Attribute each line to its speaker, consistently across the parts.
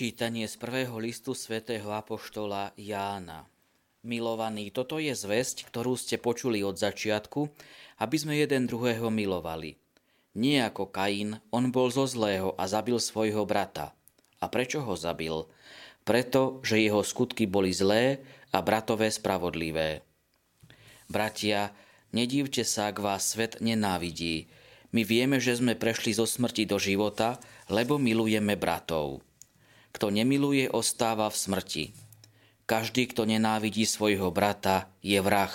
Speaker 1: Čítanie z prvého listu svätého Apoštola Jána. Milovaní, toto je zväzť, ktorú ste počuli od začiatku, aby sme jeden druhého milovali. Nie ako Kain, on bol zo zlého a zabil svojho brata. A prečo ho zabil? Preto, že jeho skutky boli zlé a bratové spravodlivé. Bratia, nedívte sa, ak vás svet nenávidí. My vieme, že sme prešli zo smrti do života, lebo milujeme bratov. Kto nemiluje, ostáva v smrti. Každý, kto nenávidí svojho brata, je vrah.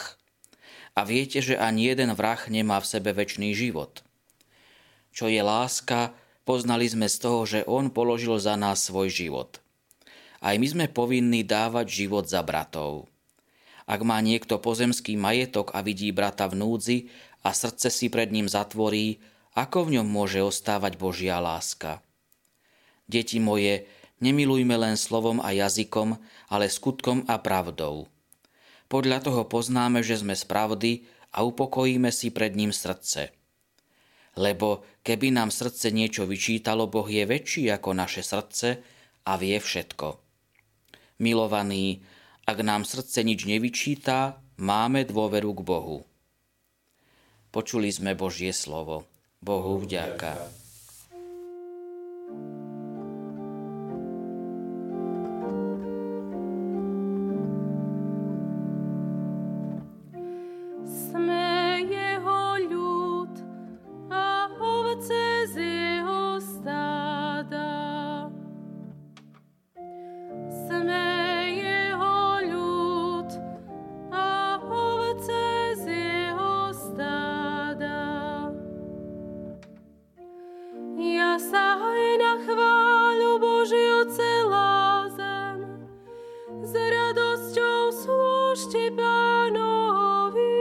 Speaker 1: A viete, že ani jeden vrah nemá v sebe väčší život. Čo je láska, poznali sme z toho, že on položil za nás svoj život. Aj my sme povinní dávať život za bratov. Ak má niekto pozemský majetok a vidí brata v núdzi a srdce si pred ním zatvorí, ako v ňom môže ostávať Božia láska? Deti moje, Nemilujme len slovom a jazykom, ale skutkom a pravdou. Podľa toho poznáme, že sme z pravdy a upokojíme si pred ním srdce. Lebo keby nám srdce niečo vyčítalo, Boh je väčší ako naše srdce a vie všetko. Milovaní, ak nám srdce nič nevyčítá, máme dôveru k Bohu. Počuli sme Božie slovo. Bohu vďaka.
Speaker 2: zasahuje na chváľu Božiu celá zem. S radosťou slúžte pánovi.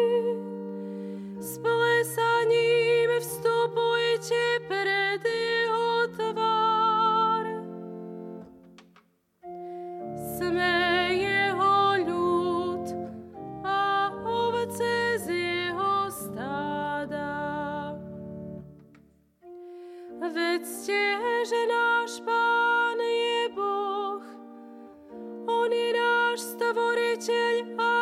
Speaker 2: Spá- наш Створитель.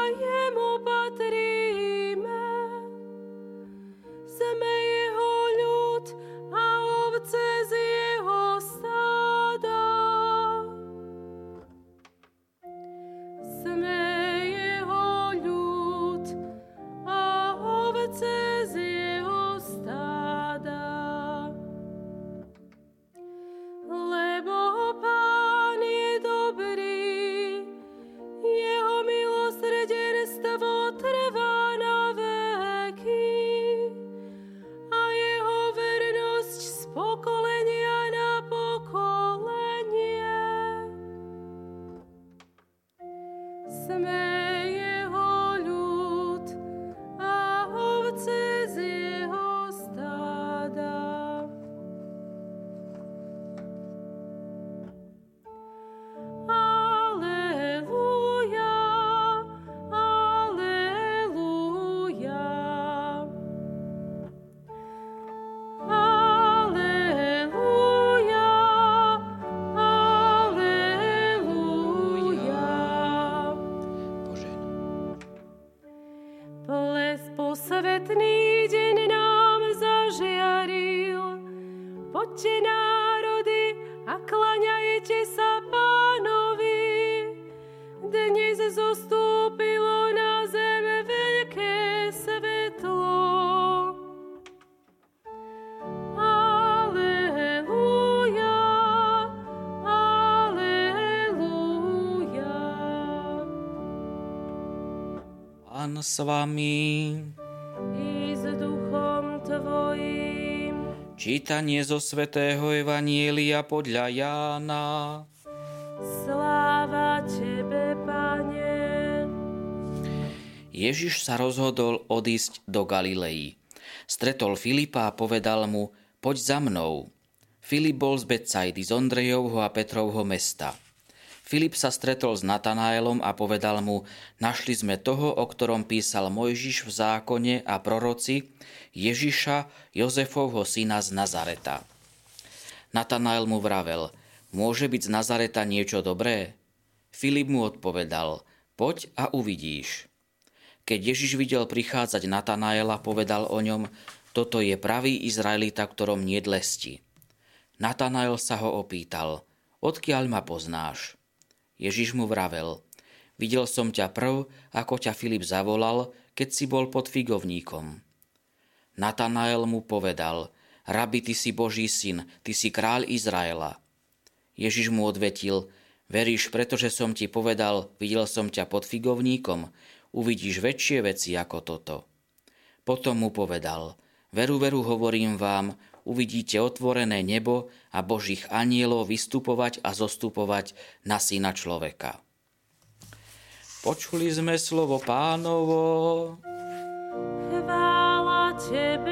Speaker 2: Poďte národy a klaňajte sa pánovi. Dnes zostúpilo na zem veľké svetlo. Aleluja, aleluja.
Speaker 1: Pán s vami.
Speaker 2: I s duchom tvojim.
Speaker 1: Čítanie zo svätého Evanielia podľa Jána.
Speaker 2: Sláva Tebe, Pane.
Speaker 1: Ježiš sa rozhodol odísť do Galilei. Stretol Filipa a povedal mu, poď za mnou. Filip bol z Betsajdy, z Ondrejovho a Petrovho mesta. Filip sa stretol s Natanaelom a povedal mu, našli sme toho, o ktorom písal Mojžiš v zákone a proroci, Ježiša, Jozefovho syna z Nazareta. Natanael mu vravel, Môže byť z Nazareta niečo dobré? Filip mu odpovedal, poď a uvidíš. Keď Ježiš videl prichádzať Natanaela, povedal o ňom, toto je pravý Izraelita, ktorom nie dlesti. Natanael sa ho opýtal, odkiaľ ma poznáš? Ježiš mu vravel, videl som ťa prv, ako ťa Filip zavolal, keď si bol pod figovníkom. Natanael mu povedal, rabi, ty si Boží syn, ty si kráľ Izraela. Ježiš mu odvetil, veríš, pretože som ti povedal, videl som ťa pod figovníkom, uvidíš väčšie veci ako toto. Potom mu povedal, veru, veru hovorím vám, uvidíte otvorené nebo a Božích anielov vystupovať a zostupovať na syna človeka. Počuli sme slovo pánovo.
Speaker 2: Chvála Tebe,